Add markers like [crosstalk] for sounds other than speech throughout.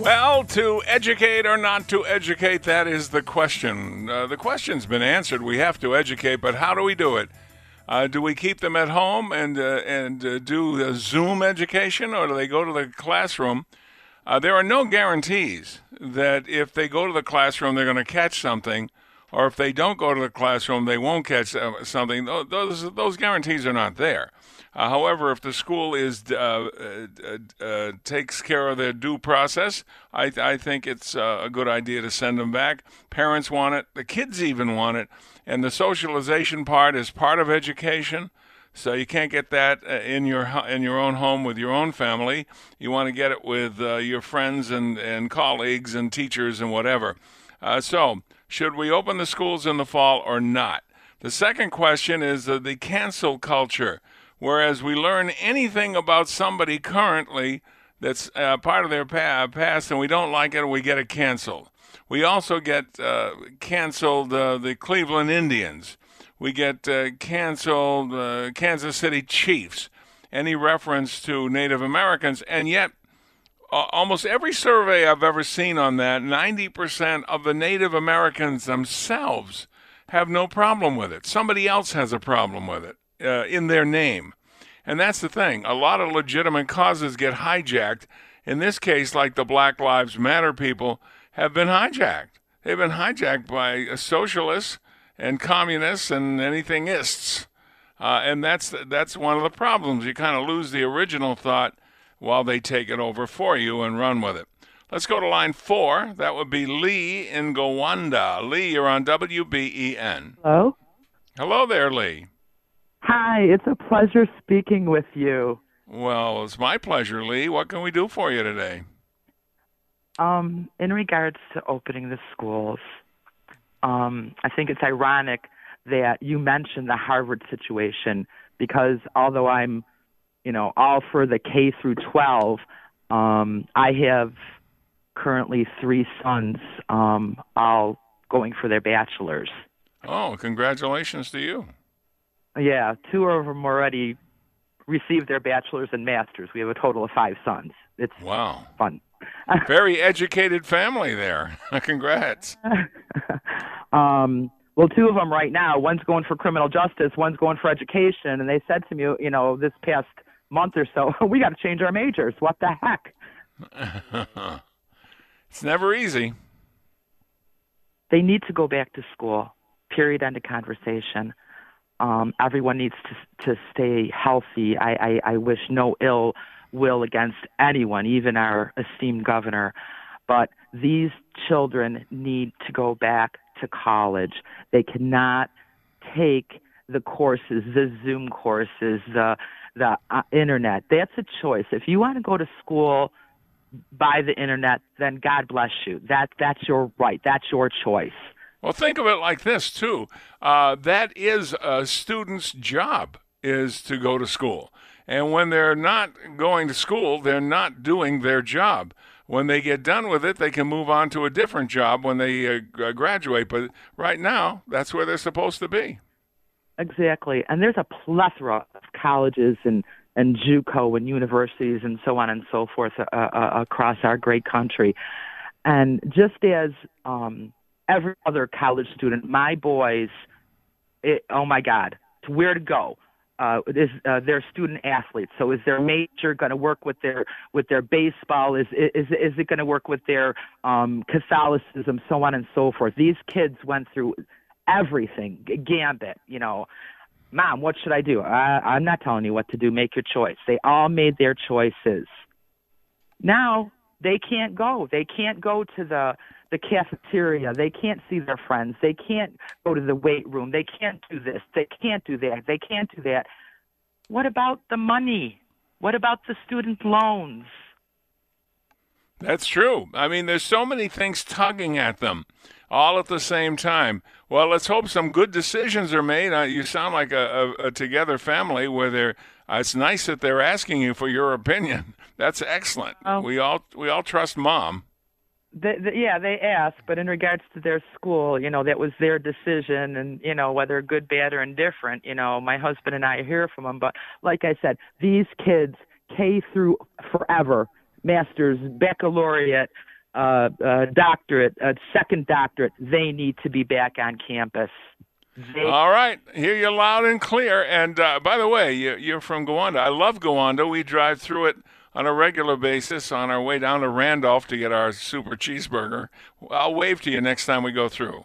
Well, to educate or not to educate, that is the question. Uh, the question's been answered. We have to educate, but how do we do it? Uh, do we keep them at home and uh, and uh, do Zoom education, or do they go to the classroom? Uh, there are no guarantees that if they go to the classroom, they're going to catch something, or if they don't go to the classroom, they won't catch uh, something. Those those guarantees are not there. Uh, however, if the school is uh, uh, uh, takes care of their due process, I, I think it's uh, a good idea to send them back. Parents want it, the kids even want it, and the socialization part is part of education. So you can't get that uh, in your in your own home with your own family. You want to get it with your friends and, and colleagues and teachers and whatever. so should we open the schools in the fall or not? The second question is the cancel culture. Whereas we learn anything about somebody currently that's uh, part of their pa- past and we don't like it, we get it canceled. We also get uh, canceled uh, the Cleveland Indians. We get uh, canceled uh, Kansas City Chiefs. Any reference to Native Americans, and yet almost every survey I've ever seen on that, 90% of the Native Americans themselves have no problem with it. Somebody else has a problem with it uh, in their name. And that's the thing. A lot of legitimate causes get hijacked. In this case, like the Black Lives Matter people have been hijacked. They've been hijacked by socialists and communists and anythingists. Uh, and that's that's one of the problems. You kind of lose the original thought while they take it over for you and run with it. Let's go to line four. That would be Lee in Gowanda. Lee, you're on WBEN. Hello. Hello there, Lee. Hi, it's a pleasure speaking with you. Well, it's my pleasure, Lee. What can we do for you today? Um, in regards to opening the schools, um, I think it's ironic that you mentioned the Harvard situation because although I'm, you know, all for the K through 12, um, I have currently three sons, um, all going for their bachelors. Oh, congratulations to you. Yeah, two of them already received their bachelor's and master's. We have a total of five sons. It's wow, fun. [laughs] Very educated family there. [laughs] Congrats. [laughs] um, well, two of them right now. One's going for criminal justice. One's going for education. And they said to me, you know, this past month or so, we got to change our majors. What the heck? it's never easy. They need to go back to school. Period. End of conversation. Um, everyone needs to to stay healthy. I, I, I wish no ill will against anyone, even our esteemed governor. But these children need to go back to college. They cannot take the courses, the Zoom courses, the the uh, internet. That's a choice. If you want to go to school by the internet, then God bless you. That that's your right. That's your choice. Well, think of it like this too. Uh, that is a student's job is to go to school, and when they're not going to school, they're not doing their job. When they get done with it, they can move on to a different job when they uh, graduate. But right now, that's where they're supposed to be. Exactly, and there's a plethora of colleges and and JUCO and universities and so on and so forth uh, uh, across our great country. And just as um, every other college student. My boys, it, oh my God, to where to go. uh, is uh, their student athletes. So is their major going to work with their with their baseball? Is is is it going to work with their um, Catholicism? So on and so forth. These kids went through everything, gambit. You know, mom, what should I do? I, I'm not telling you what to do. Make your choice. They all made their choices. Now they can't go. They can't go to the the cafeteria. They can't see their friends. They can't go to the weight room. They can't do this. They can't do that. They can't do that. What about the money? What about the student loans? That's true. I mean, there's so many things tugging at them all at the same time. Well, let's hope some good decisions are made. Uh, you sound like a, a, a together family where they're. Uh, it's nice that they're asking you for your opinion. [laughs] That's excellent. Oh. We all we all trust mom. The, the, yeah, they asked, but in regards to their school, you know, that was their decision, and you know, whether good, bad, or indifferent, you know, my husband and I hear from them. But like I said, these kids, K through forever, masters, baccalaureate, uh, uh, doctorate, uh, second doctorate, they need to be back on campus. They- All right, hear you loud and clear. And uh, by the way, you, you're from Gowanda. I love Gowanda. We drive through it on a regular basis on our way down to Randolph to get our super cheeseburger. I'll wave to you next time we go through.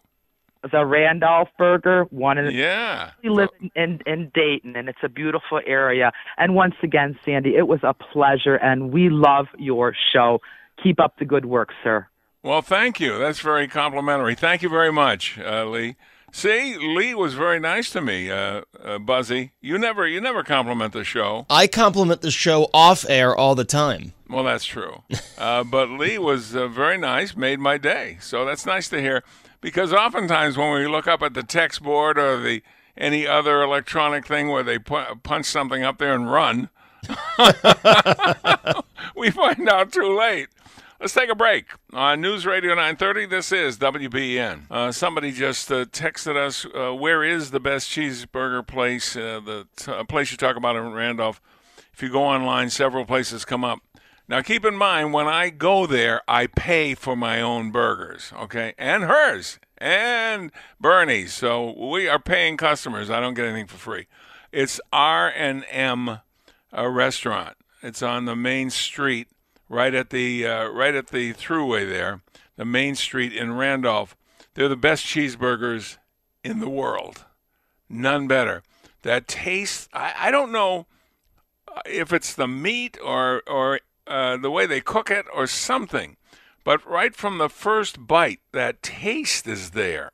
The Randolph Burger, one in yeah. We live in in Dayton, and it's a beautiful area. And once again, Sandy, it was a pleasure, and we love your show. Keep up the good work, sir. Well, thank you. That's very complimentary. Thank you very much, uh, Lee. See, Lee was very nice to me, uh, uh, Buzzy. You never, you never compliment the show. I compliment the show off air all the time. Well, that's true. [laughs] uh, but Lee was uh, very nice, made my day. So that's nice to hear. Because oftentimes when we look up at the text board or the any other electronic thing where they pu- punch something up there and run, [laughs] we find out too late. Let's take a break. On News Radio 930, this is WBN. Uh, somebody just uh, texted us, uh, where is the best cheeseburger place, uh, the t- place you talk about in Randolph? If you go online, several places come up. Now, keep in mind, when I go there, I pay for my own burgers, okay? And hers, and Bernie's. So we are paying customers. I don't get anything for free. It's R&M uh, restaurant. It's on the main street right at the uh, right at the throughway there, the main street in Randolph. They're the best cheeseburgers in the world. None better. That taste, I, I don't know if it's the meat or or uh, the way they cook it or something, but right from the first bite, that taste is there.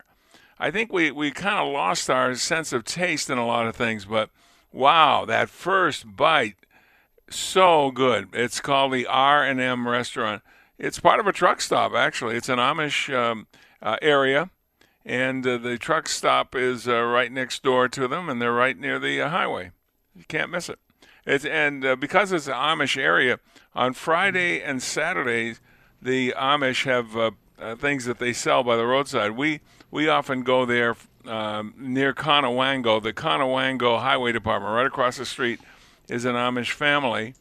I think we, we kind of lost our sense of taste in a lot of things, but wow, that first bite so good. It's called the R and M Restaurant. It's part of a truck stop, actually. It's an Amish um, uh, area, and uh, the truck stop is uh, right next door to them, and they're right near the uh, highway. You can't miss it. It's and uh, because it's an Amish area, on Friday and Saturdays, the Amish have uh, things that they sell by the roadside. We we often go there um, near Conewango, the Conewango Highway Department, right across the street is an Amish family,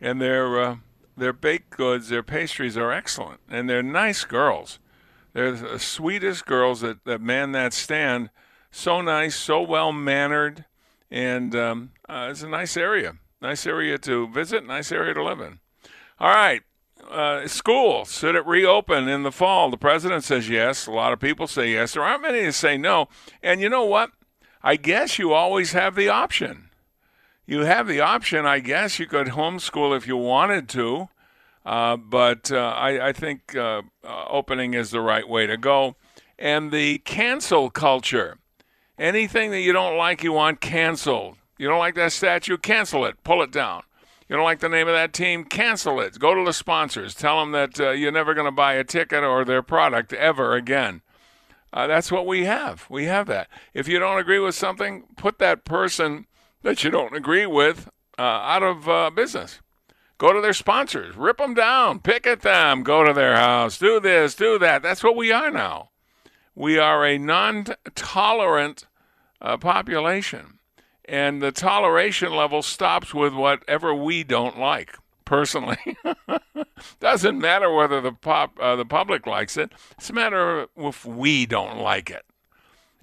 and their uh, their baked goods, their pastries are excellent, and they're nice girls. They're the sweetest girls that, that man that stand. So nice, so well mannered, and um, uh, it's a nice area. Nice area to visit, nice area to live in. All right, uh, school, should it reopen in the fall? The president says yes. A lot of people say yes. There aren't many that say no. And you know what? I guess you always have the option you have the option, I guess. You could homeschool if you wanted to, uh, but uh, I, I, think uh, uh, opening is the right way to go. And the cancel culture anything that you don't like, you want canceled. You don't like that statue, cancel it, pull it down. You don't like the name of that team, cancel it. Go to the sponsors, tell them that uh, you're never going to buy a ticket or their product ever again. Uh, that's what we have. We have that. If you don't agree with something, put that person that you don't agree with uh, out of uh, business. Go to their sponsors, rip them down, pick at them, go to their house, do this, do that. That's what we are now. We are a non tolerant uh, population. And the toleration level stops with whatever we don't like. Personally, [laughs] doesn't matter whether the pop uh, the public likes it. It's a matter of if we don't like it.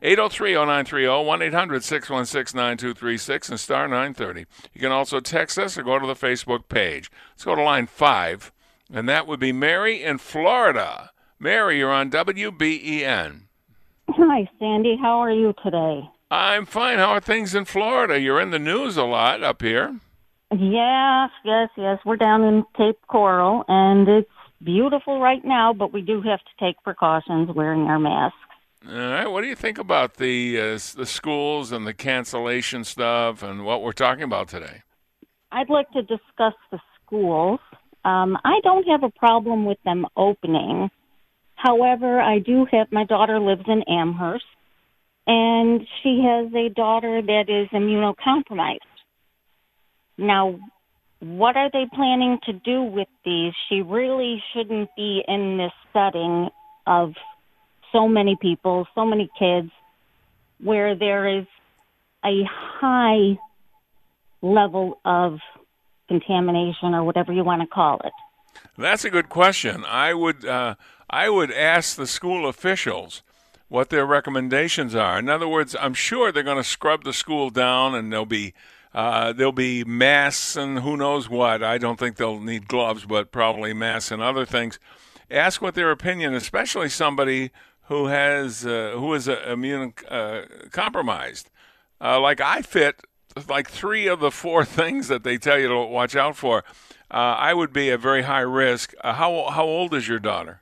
803-0930, 1-800-616-9236, and star 930. You can also text us or go to the Facebook page. Let's go to line 5, and that would be Mary in Florida. Mary, you're on WBEN. Hi, Sandy. How are you today? I'm fine. How are things in Florida? You're in the news a lot up here. Yes, yes, yes. We're down in Cape Coral, and it's beautiful right now, but we do have to take precautions wearing our masks. All right. What do you think about the uh, the schools and the cancellation stuff and what we're talking about today? I'd like to discuss the schools. Um, I don't have a problem with them opening. However, I do have my daughter lives in Amherst, and she has a daughter that is immunocompromised. Now, what are they planning to do with these? She really shouldn't be in this setting of so many people, so many kids, where there is a high level of contamination or whatever you want to call it. That's a good question. I would uh, I would ask the school officials what their recommendations are. In other words, I'm sure they're going to scrub the school down, and there'll be uh, there'll be masks and who knows what. I don't think they'll need gloves, but probably masks and other things. Ask what their opinion, especially somebody who has uh, who is uh, immune uh, compromised. Uh, like I fit like three of the four [laughs] things that they tell you to watch out for. Uh, I would be at very high risk. Uh, how how old is your daughter?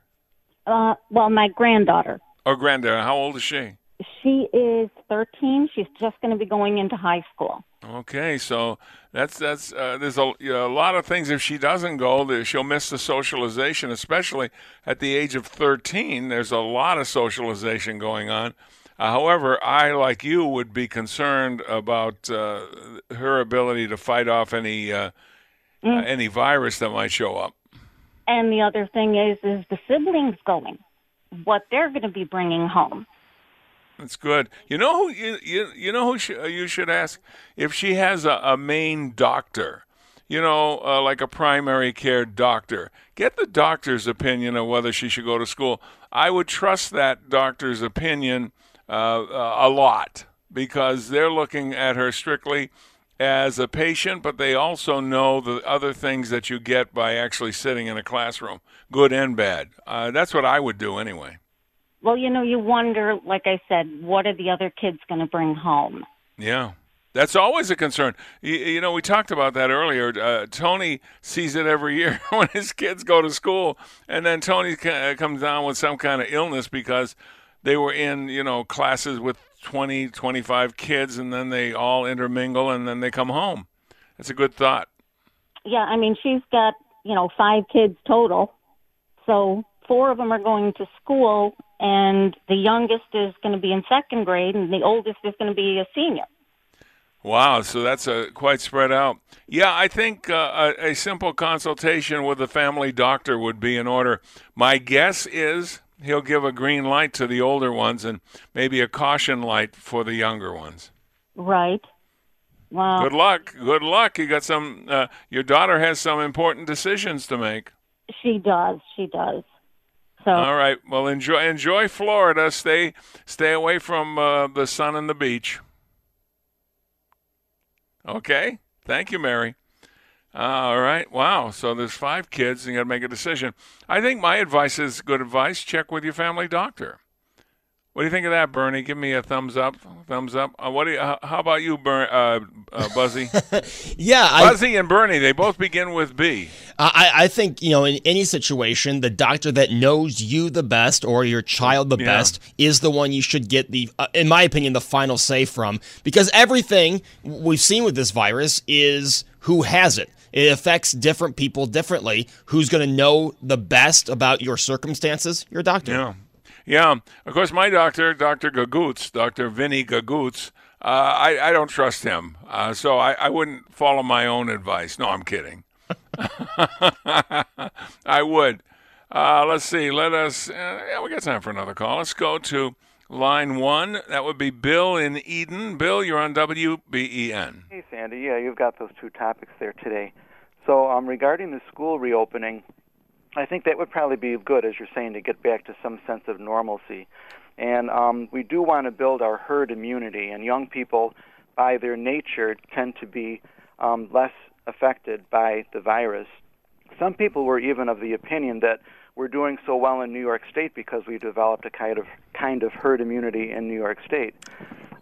Uh, well, my granddaughter. Or granddaughter? How old is she? She is 13. She's just going to be going into high school. Okay, so that's that's uh, there's a, you know, a lot of things. If she doesn't go, she'll miss the socialization, especially at the age of 13. There's a lot of socialization going on. Uh, however, I, like you, would be concerned about uh, her ability to fight off any uh, mm. any virus that might show up. And the other thing is, is the siblings going, what they're going to be bringing home. That's good. You know who you you, you know who sh- you should ask if she has a, a main doctor. You know, uh, like a primary care doctor. Get the doctor's opinion of whether she should go to school. I would trust that doctor's opinion uh, uh, a lot because they're looking at her strictly as a patient, but they also know the other things that you get by actually sitting in a classroom, good and bad. Uh, that's what I would do anyway. Well, you know, you wonder, like I said, what are the other kids going to bring home? Yeah. That's always a concern. You, you know, we talked about that earlier. Uh, Tony sees it every year [laughs] when his kids go to school, and then Tony uh, comes down with some kind of illness because they were in, you know, classes with 20, 25 kids, and then they all intermingle, and then they come home. That's a good thought. Yeah, I mean, she's got, you know, five kids total. So four of them are going to school, and the youngest is going to be in second grade, and the oldest is going to be a senior. Wow, so that's a, quite spread out. Yeah, I think uh, a, a simple consultation with a family doctor would be in order. My guess is he'll give a green light to the older ones and maybe a caution light for the younger ones. Right. Wow. Good luck. Good luck. You got some. Uh, your daughter has some important decisions to make. She does. She does. So. All right. Well, enjoy enjoy Florida. Stay stay away from uh, the sun and the beach. Okay. Thank you, Mary. all right. Wow. So there's five kids, and you got to make a decision. I think my advice is good advice. Check with your family doctor. What do you think of that, Bernie? Give me a thumbs up. Thumbs up. Uh, what do you? Uh, how about you, Ber- uh, uh Buzzy? [laughs] yeah, Buzzy and Bernie. They both begin with B. I, I think you know in any situation, the doctor that knows you the best or your child the yeah. best is the one you should get the, uh, in my opinion, the final say from because everything we've seen with this virus is who has it. It affects different people differently. Who's going to know the best about your circumstances? Your doctor. Yeah. Yeah, of course, my doctor, Dr. Gagoots, Dr. Vinny Gagoots, uh, I, I don't trust him. Uh, so I, I wouldn't follow my own advice. No, I'm kidding. [laughs] I would. Uh, let's see. Let us. Uh, yeah, we got time for another call. Let's go to line one. That would be Bill in Eden. Bill, you're on WBEN. Hey, Sandy. Yeah, you've got those two topics there today. So, um, regarding the school reopening, I think that would probably be good, as you're saying, to get back to some sense of normalcy. And um, we do want to build our herd immunity, and young people, by their nature, tend to be um, less affected by the virus. Some people were even of the opinion that we're doing so well in New York State because we developed a kind of kind of herd immunity in New York State.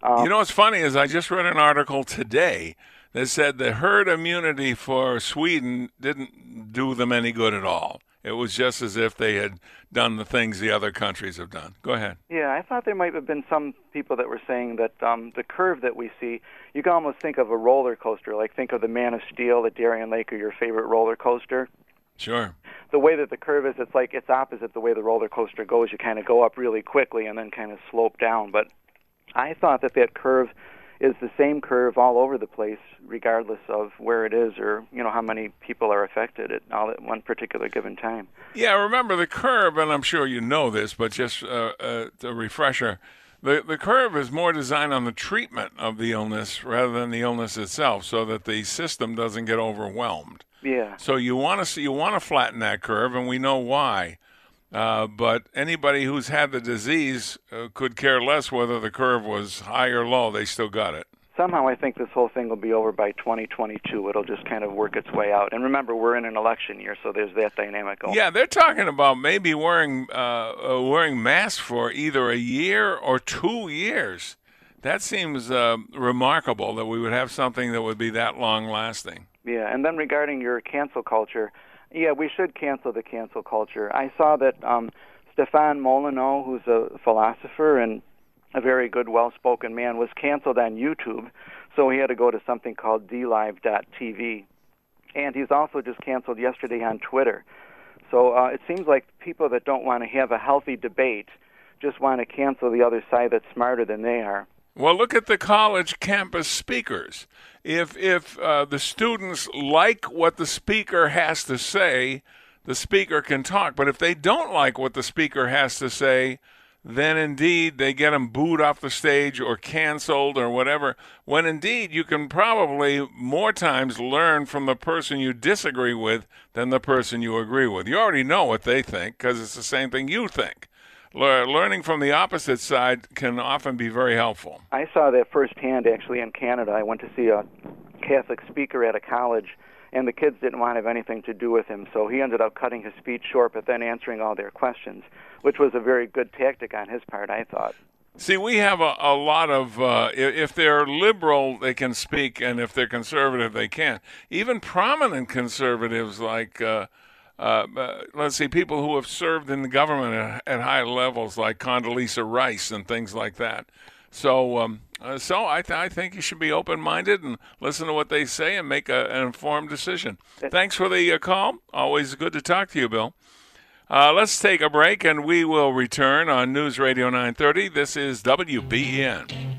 Um, you know what's funny is I just read an article today that said the herd immunity for Sweden didn't do them any good at all. It was just as if they had done the things the other countries have done. Go ahead. Yeah, I thought there might have been some people that were saying that um, the curve that we see, you can almost think of a roller coaster. Like think of the Man of Steel, the Darien Lake, or your favorite roller coaster. Sure. The way that the curve is, it's like it's opposite the way the roller coaster goes. You kind of go up really quickly and then kind of slope down. But I thought that that curve is the same curve all over the place, regardless of where it is or you know how many people are affected at all at one particular given time. Yeah, remember the curve, and I'm sure you know this, but just uh, uh, a refresher. The, the curve is more designed on the treatment of the illness rather than the illness itself, so that the system doesn't get overwhelmed. Yeah. So you want to see you want to flatten that curve, and we know why. Uh, but anybody who's had the disease uh, could care less whether the curve was high or low. They still got it. Somehow, I think this whole thing will be over by 2022. It'll just kind of work its way out. And remember, we're in an election year, so there's that dynamic going. Yeah, they're talking about maybe wearing uh, uh wearing masks for either a year or two years. That seems uh, remarkable that we would have something that would be that long lasting. Yeah, and then regarding your cancel culture, yeah, we should cancel the cancel culture. I saw that um, Stefan Molyneux, who's a philosopher and a very good, well-spoken man, was canceled on YouTube, so he had to go to something called DLive.tv. And he's also just canceled yesterday on Twitter. So uh, it seems like people that don't want to have a healthy debate just want to cancel the other side that's smarter than they are. Well, look at the college campus speakers. If if uh, the students like what the speaker has to say, the speaker can talk. But if they don't like what the speaker has to say, then indeed they get them booed off the stage or canceled or whatever. When indeed you can probably more times learn from the person you disagree with than the person you agree with. You already know what they think because it's the same thing you think learning from the opposite side can often be very helpful. I saw that firsthand actually in Canada. I went to see a Catholic speaker at a college, and the kids didn't want to have anything to do with him, so he ended up cutting his speech short, but then answering all their questions, which was a very good tactic on his part, I thought. See, we have a, a lot of, uh, if they're liberal, they can speak, and if they're conservative, they can't. Even prominent conservatives like. Uh, uh, let's see, people who have served in the government at, at, high levels, like Condoleezza Rice and things like that. So, um, uh, so I, th- I think you should be open-minded and listen to what they say and make a, an informed decision. Thanks for the uh, call. Always good to talk to you, Bill. Uh, let's take a break, and we will return on News Radio 930. This is WBEN.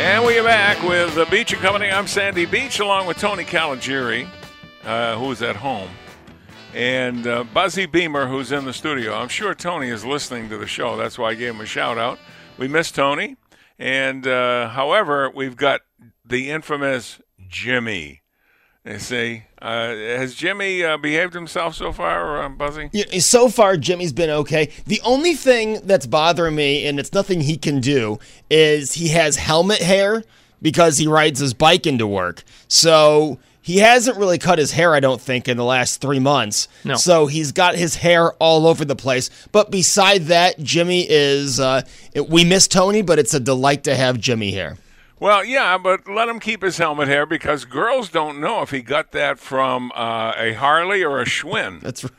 And we are back with the Beach and Company. I'm Sandy Beach along with Tony Caligiuri, uh, who's at home. and uh, Buzzy Beamer, who's in the studio. I'm sure Tony is listening to the show. That's why I gave him a shout out. We miss Tony. And uh, however, we've got the infamous Jimmy. You see, uh, has Jimmy uh, behaved himself so far, uh, Buzzy? Yeah, so far, Jimmy's been okay. The only thing that's bothering me, and it's nothing he can do, is he has helmet hair because he rides his bike into work. So he hasn't really cut his hair, I don't think, in the last three months. No. So he's got his hair all over the place. But beside that, Jimmy is. Uh, we miss Tony, but it's a delight to have Jimmy here. Well, yeah, but let him keep his helmet hair because girls don't know if he got that from uh, a Harley or a Schwinn. That's right.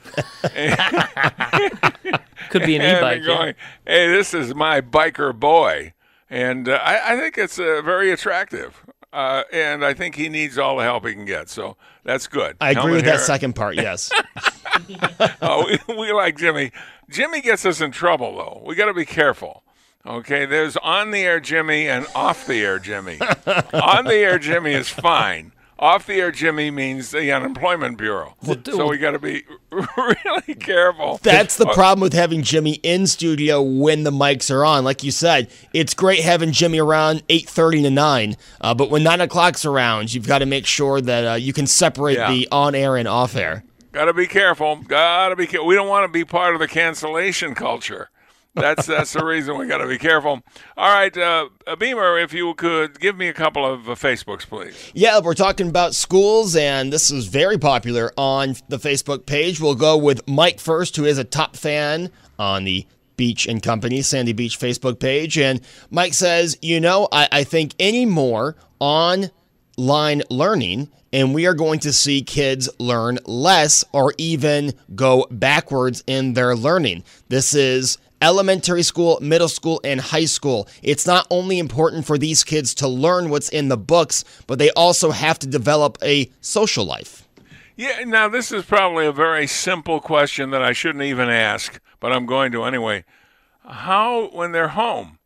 [laughs] Could be an e-bike. they're yeah. Hey, this is my biker boy, and uh, I, I think it's uh, very attractive. Uh, and I think he needs all the help he can get. So that's good. I agree Helmet with that second part, yes. [laughs] oh, we, we like Jimmy. Jimmy gets us in trouble, though. We got to be careful. Okay, there's on the air Jimmy and off the air Jimmy. on the air Jimmy is fine. Off the air Jimmy means the unemployment bureau. so we got to be [laughs] really careful. That's the Uh, problem with having Jimmy in studio when the mics are on. Like you said, it's great having Jimmy around eight thirty to nine, uh, but when nine o'clock's around, you've got to make sure that uh, you can separate Yeah. the on air and off air. Got to be careful. Got to be. Ca- we don't want to be part of the cancellation culture. That's that's the reason we got to be careful. All right, uh, Beamer, if you could give me a couple of uh, Facebooks, please. Yeah, we're talking about schools, and this is very popular on the Facebook page. We'll go with Mike first, who is a top fan on the Beach and Company, Sandy Beach Facebook page. And Mike says, You know, I, I think any more online learning, and we are going to see kids learn less or even go backwards in their learning. This is elementary school, middle school, and high school. It's not only important for these kids to learn what's in the books, but they also have to develop a social life. Yeah, now this is probably a very simple question that I shouldn't even ask, but I'm going to anyway. How, when they're home,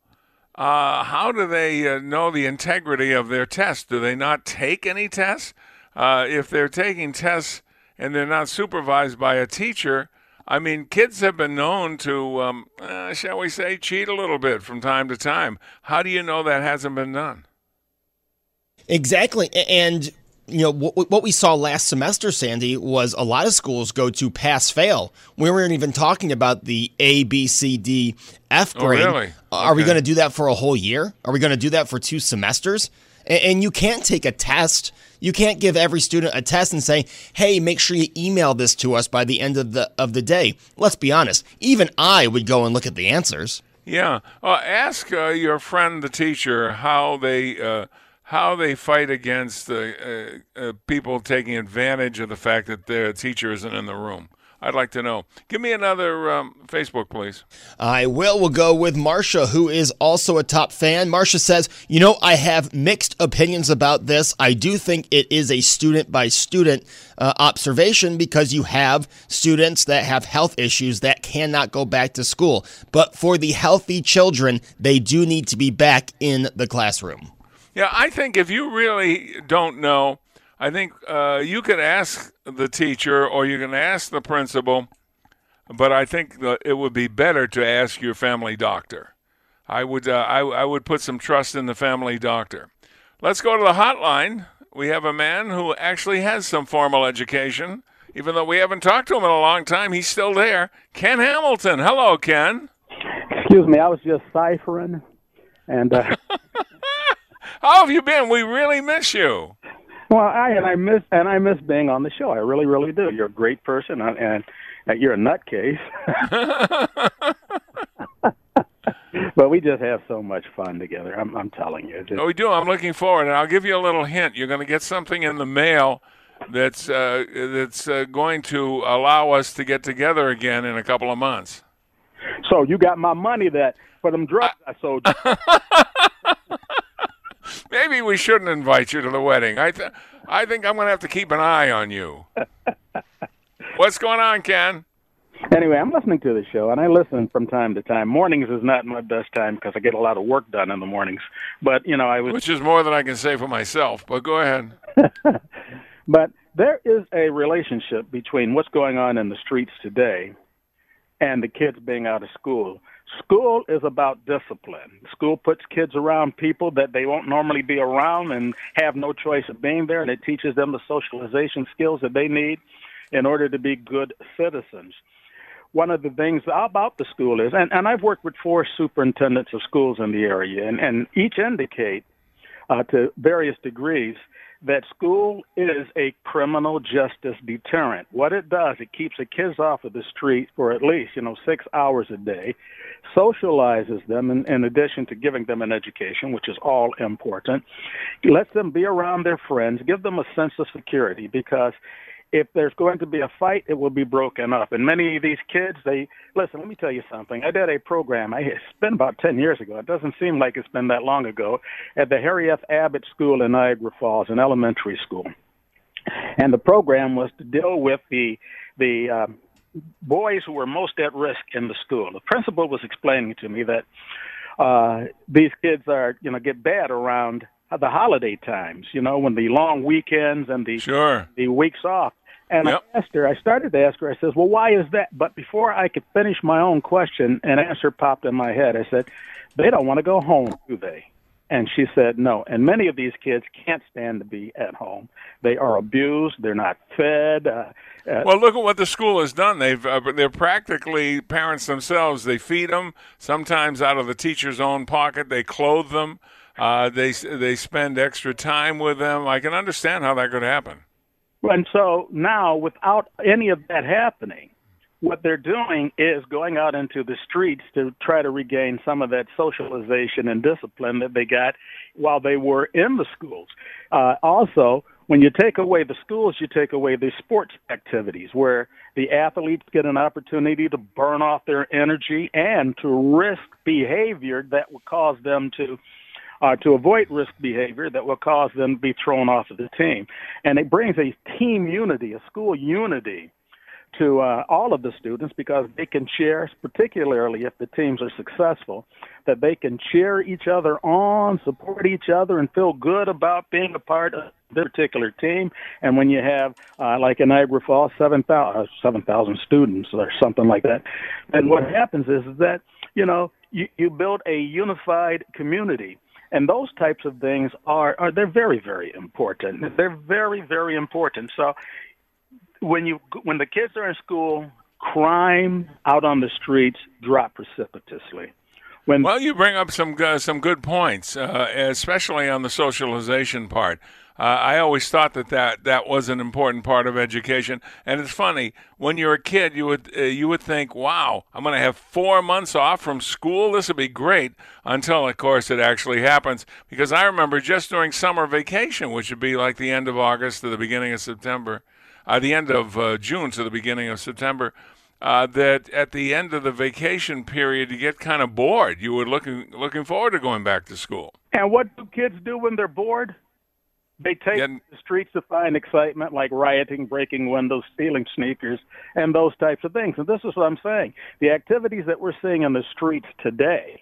uh, how do they uh, know the integrity of their test? Do they not take any tests? Uh, if they're taking tests and they're not supervised by a teacher, I mean, kids have been known to, um, uh, shall we say, cheat a little bit from time to time. How do you know that hasn't been done? Exactly. And, you know, what, what we saw last semester, Sandy, was a lot of schools go to pass fail. We weren't even talking about the A, B, C, D, F grade. Oh, grade. really? Are we going to do that for a whole year? Are we going to do that for two semesters? And you can't take a test. You can't give every student a test and say, "Hey, make sure you email this to us by the end of the of the day." Let's be honest. Even I would go and look at the answers. Yeah. Uh, ask uh, your friend, the teacher, how they uh, how they fight against uh, uh, people taking advantage of the fact that their teacher isn't in the room. I'd like to know. Give me another um, Facebook, please. I will. We'll go with Marcia, who is also a top fan. Marcia says, You know, I have mixed opinions about this. I do think it is a student by student uh, observation because you have students that have health issues that cannot go back to school. But for the healthy children, they do need to be back in the classroom. Yeah, I think if you really don't know, I think uh, you can ask the teacher or you can ask the principal, but I think it would be better to ask your family doctor. I would uh, I, I would put some trust in the family doctor. Let's go to the hotline. We have a man who actually has some formal education. Even though we haven't talked to him in a long time, he's still there. Ken Hamilton. Hello, Ken. Excuse me, I was just ciphering, and uh, [laughs] How have you been? We really miss you. Well, I and I miss and I miss being on the show. I really, really do. You're a great person, and, and you're a nutcase. [laughs] but we just have so much fun together. I'm, I'm telling you. Just- Oh, we do. I'm looking forward, and I'll give you a little hint. You're going to get something in the mail that's uh, that's uh, going to allow us to get together again in a couple of months. So you got my money that for them drugs I sold you. [laughs] Maybe we shouldn't invite you to the wedding. I th- I think I'm going to have to keep an eye on you. [laughs] What's going on, Ken? Anyway, I'm listening to the show, and I listen from time to time. Mornings is not my best time because I get a lot of work done in the mornings. But you know, I was Which is more than I can say for myself. But go ahead. [laughs] But there is a relationship between what's going on in the streets today and the kids being out of school. School is about discipline. School puts kids around people that they won't normally be around and have no choice of being there, and it teaches them the socialization skills that they need in order to be good citizens. One of the things about the school is, and, and I've worked with four superintendents of schools in the area, and, and each indicate uh, to various degrees that school is a criminal justice deterrent. What it does, it keeps the kids off of the street for at least, you know, six hours a day, socializes them in, in addition to giving them an education, which is all important, lets them be around their friends, give them a sense of security because if there's going to be a fight, it will be broken up. And many of these kids, they listen. Let me tell you something. I did a program. I, it's been about ten years ago. It doesn't seem like it's been that long ago at the Harry F. Abbott School in Niagara Falls, an elementary school. And the program was to deal with the the um, boys who were most at risk in the school. The principal was explaining to me that uh, these kids are, you know, get bad around the holiday times, you know, when the long weekends and the sure. the weeks off. And yep. I asked her, I started to ask her, I says, well, why is that? But before I could finish my own question, an answer popped in my head. I said, they don't want to go home, do they? And she said, no. And many of these kids can't stand to be at home. They are abused. They're not fed. Uh, uh, well, look at what the school has done. They've uh, they're practically parents themselves. They feed them sometimes out of the teacher's own pocket. They clothe them. Uh, they they spend extra time with them. I can understand how that could happen. And so now, without any of that happening, what they're doing is going out into the streets to try to regain some of that socialization and discipline that they got while they were in the schools. Uh, also, when you take away the schools, you take away the sports activities where the athletes get an opportunity to burn off their energy and to risk behavior that would cause them to uh, to avoid risk behavior that will cause them to be thrown off of the team. And it brings a team unity, a school unity to uh, all of the students because they can share, particularly if the teams are successful, that they can cheer each other on, support each other, and feel good about being a part of this particular team. And when you have, uh, like in Niagara Falls, 7,000 uh, 7, students or something like that, then what happens is that, you know, you, you build a unified community and those types of things are, are they're very very important. They're very very important. So when you when the kids are in school crime out on the streets drop precipitously. When well you bring up some uh, some good points uh, especially on the socialization part uh, I always thought that, that that was an important part of education. And it's funny when you're a kid, you would uh, you would think, "Wow, I'm going to have four months off from school. This would be great." Until, of course, it actually happens. Because I remember just during summer vacation, which would be like the end of August to the beginning of September, uh, the end of uh, June to the beginning of September. Uh, that at the end of the vacation period, you get kind of bored. You were looking looking forward to going back to school. And what do kids do when they're bored? They take yeah. the streets to find excitement, like rioting, breaking windows, stealing sneakers, and those types of things. And this is what I'm saying. The activities that we're seeing in the streets today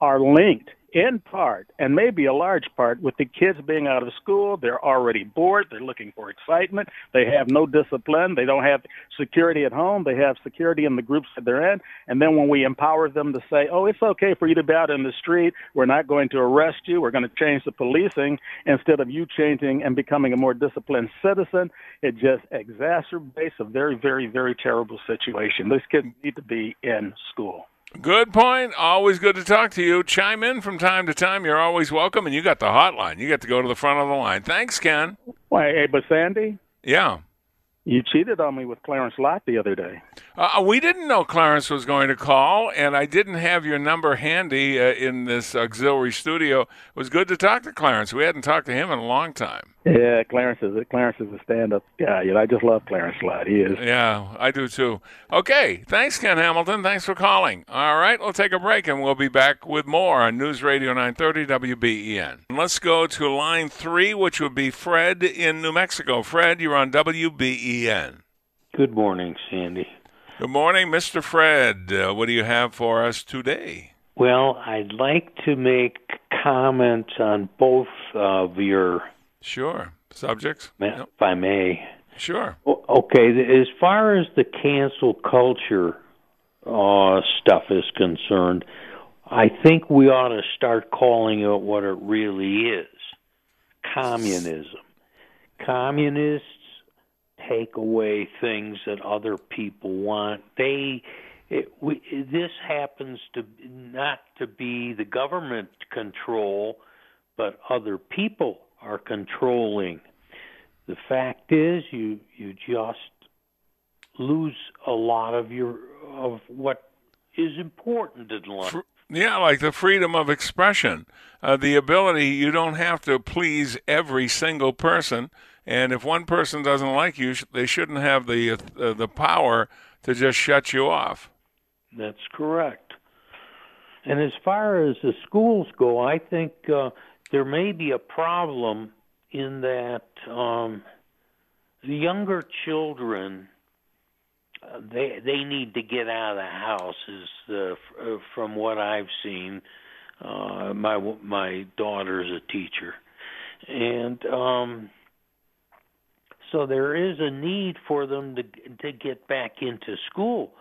are linked in part, and maybe a large part, with the kids being out of school. They're already bored. They're looking for excitement. They have no discipline. They don't have security at home. They have security in the groups that they're in. And then when we empower them to say, oh, it's okay for you to be out in the street, we're not going to arrest you. We're going to change the policing instead of you changing and becoming a more disciplined citizen, it just exacerbates a very, very, very terrible situation. These kids need to be in school. Good point. Always good to talk to you. Chime in from time to time. You're always welcome. And you got the hotline. You get to go to the front of the line. Thanks, Ken. Why, hey, but Sandy? Yeah. You cheated on me with Clarence Lott the other day. Uh, we didn't know Clarence was going to call, and I didn't have your number handy uh, in this auxiliary studio. It was good to talk to Clarence. We hadn't talked to him in a long time. Yeah, Clarence is a, Clarence is a stand-up guy. You know, I just love Clarence Lott. He is. Yeah, I do too. Okay, thanks, Ken Hamilton. Thanks for calling. All right, we'll take a break, and we'll be back with more on News Radio 930 WBEN. Let's go to line three, which would be Fred in New Mexico. Fred, you're on WBEN. Good morning, Sandy. Good morning, Mr. Fred. Uh, what do you have for us today? Well, I'd like to make comments on both of your Sure. subjects. If I may. Sure. Okay, as far as the cancel culture uh, stuff is concerned, I think we ought to start calling it what it really is communism. Communists take away things that other people want. They it, we, this happens to not to be the government control, but other people are controlling. The fact is, you you just lose a lot of your of what is important in life. Yeah, like the freedom of expression, uh, the ability you don't have to please every single person, and if one person doesn't like you, they shouldn't have the uh, the power to just shut you off. That's correct. And as far as the schools go, I think uh, there may be a problem in that um, the younger children uh, they they need to get out of the house. Is uh, f- from what I've seen. Uh, my my daughter's a teacher, and um, so there is a need for them to to get back into school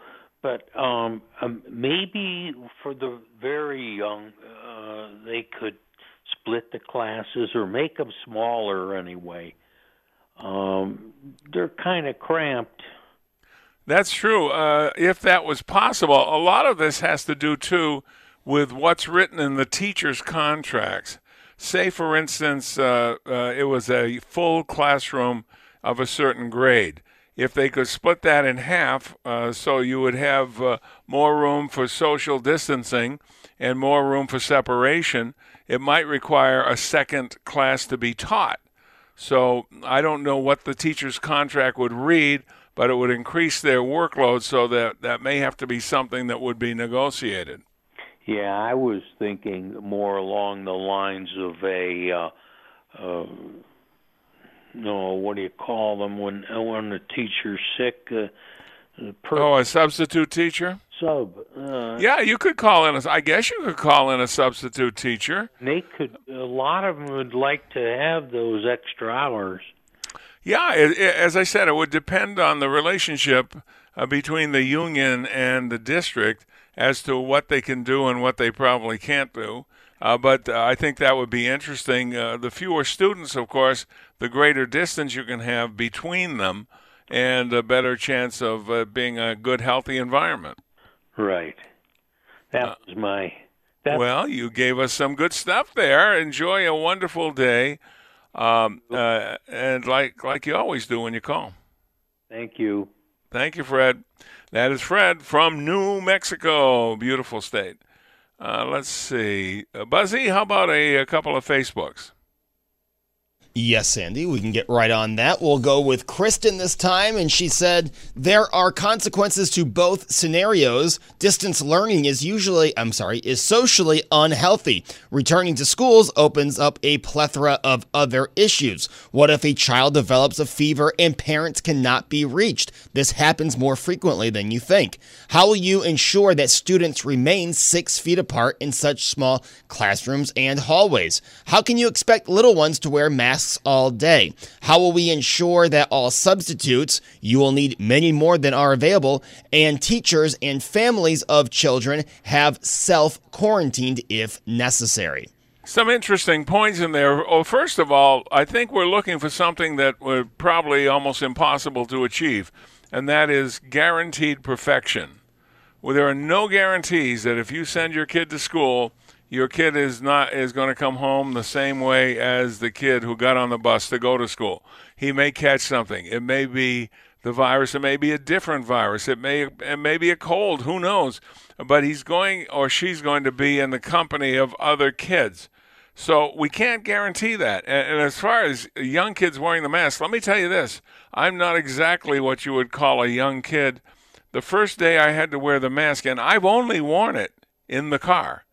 but um, um, maybe for the very young, uh, they could split the classes or make them smaller anyway. Um, they're kind of cramped. That's true. Uh, if that was possible, a lot of this has to do too with what's written in the teachers' contracts. Say, for instance, uh, uh it was a full classroom of a certain grade if they could split that in half uh, so you would have uh, more room for social distancing and more room for separation, it might require a second class to be taught. So I don't know what the teacher's contract would read, but it would increase their workload so that that may have to be something that would be negotiated. Yeah, I was thinking more along the lines of a uh, uh, no, what do you call them when when the teacher's sick? Uh, per- oh, a substitute teacher. Sub. Uh, yeah, you could call in. A, I guess you could call in a substitute teacher. They could. A lot of them would like to have those extra hours. Yeah, it, it, as I said, it would depend on the relationship uh, between the union and the district as to what they can do and what they probably can't do. Uh, but uh, I think that would be interesting. Uh, the fewer students, of course, the greater distance you can have between them, and a better chance of uh, being a good, healthy environment. Right. That uh, was my. That well, you gave us some good stuff there. Enjoy a wonderful day, um, uh, and like like you always do when you call. Thank you. Thank you, Fred. That is Fred from New Mexico, beautiful state. Uh, let's see. Uh, Buzzy, how about a, a couple of Facebooks? Yes, Sandy, we can get right on that. We'll go with Kristen this time, and she said there are consequences to both scenarios. Distance learning is usually, I'm sorry, is socially unhealthy. Returning to schools opens up a plethora of other issues. What if a child develops a fever and parents cannot be reached? This happens more frequently than you think. How will you ensure that students remain six feet apart in such small classrooms and hallways? How can you expect little ones to wear masks? All day. How will we ensure that all substitutes, you will need many more than are available, and teachers and families of children have self quarantined if necessary? Some interesting points in there. Oh, first of all, I think we're looking for something that would probably almost impossible to achieve, and that is guaranteed perfection. Well, there are no guarantees that if you send your kid to school, your kid is not is going to come home the same way as the kid who got on the bus to go to school. He may catch something. It may be the virus. It may be a different virus. It may it may be a cold. Who knows? But he's going or she's going to be in the company of other kids. So we can't guarantee that. And, and, as far as young kids wearing the mask, let me tell you this: I'm not exactly what you would call a young kid. The first day I had to wear the mask, and I've only worn it in the car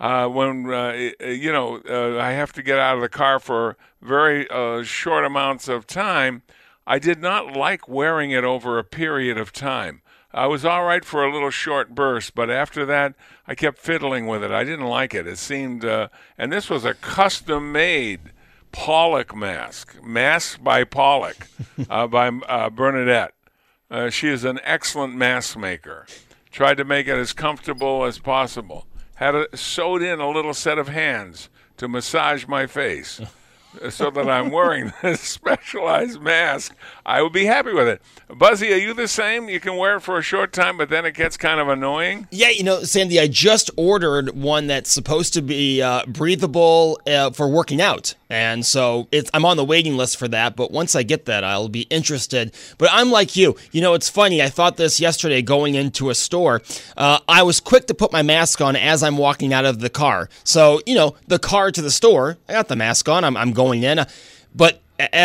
uh, when uh, you know uh, I have to get out of the car for very uh, short amounts of time, I did not like wearing it over a period of time. I was all right for a little short burst, but after that, I kept fiddling with it. I didn't like it. It seemed, uh, and this was a custom-made Pollock mask, Mask by Pollock, [laughs] uh, by uh, Bernadette. Uh, she is an excellent mask maker. Tried to make it as comfortable as possible. Had a, sewed in a little set of hands to massage my face [laughs] so that I'm wearing [laughs] this specialized mask, I would be happy with it. Buzzy, are you the same? You can wear it for a short time, but then it gets kind of annoying. Yeah, you know, Sandy, I just ordered one that's supposed to be uh, breathable uh, for working out. And so I'm on the waiting list for that. But once I get that, I'll be interested. But I'm like you. You know, it's funny. I thought this yesterday going into a store. Uh, I was quick to put my mask on as I'm walking out of the car. So, you know, the car to the store, I got the mask on. I'm, I'm going in. But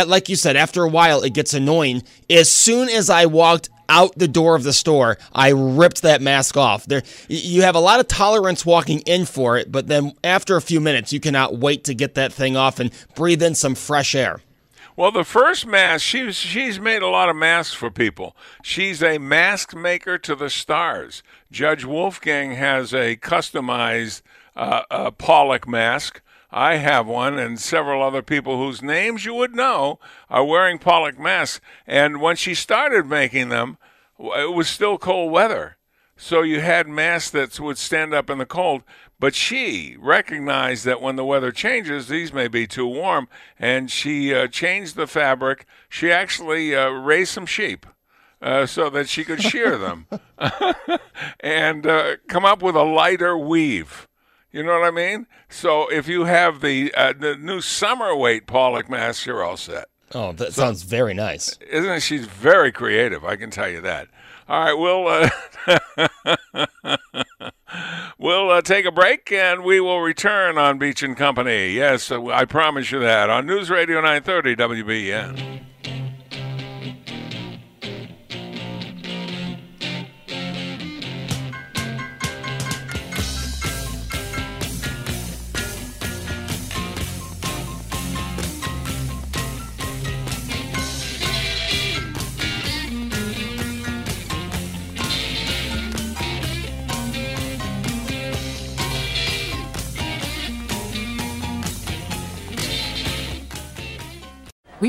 like you said, after a while, it gets annoying. As soon as I walked out the door of the store, I ripped that mask off. There, you have a lot of tolerance walking in for it, but then after a few minutes, you cannot wait to get that thing off and breathe in some fresh air. Well, the first mask, she's she's made a lot of masks for people. She's a mask maker to the stars. Judge Wolfgang has a customized uh, uh, Pollock mask. I have one, and several other people whose names you would know are wearing Pollock masks. And when she started making them, it was still cold weather. So you had masks that would stand up in the cold. But she recognized that when the weather changes, these may be too warm, and she uh, changed the fabric. She actually uh, raised some sheep. Uh, so that she could shear them [laughs] and uh, come up with a lighter weave. You know what I mean? So if you have the uh, the new summer weight Pollock mask, you're all set. Oh, that so, sounds very nice. Isn't it? She's very creative. I can tell you that. All right, we'll uh, [laughs] we'll uh, take a break and we will return on Beach and Company. Yes, I promise you that on News Radio 930 WBEN.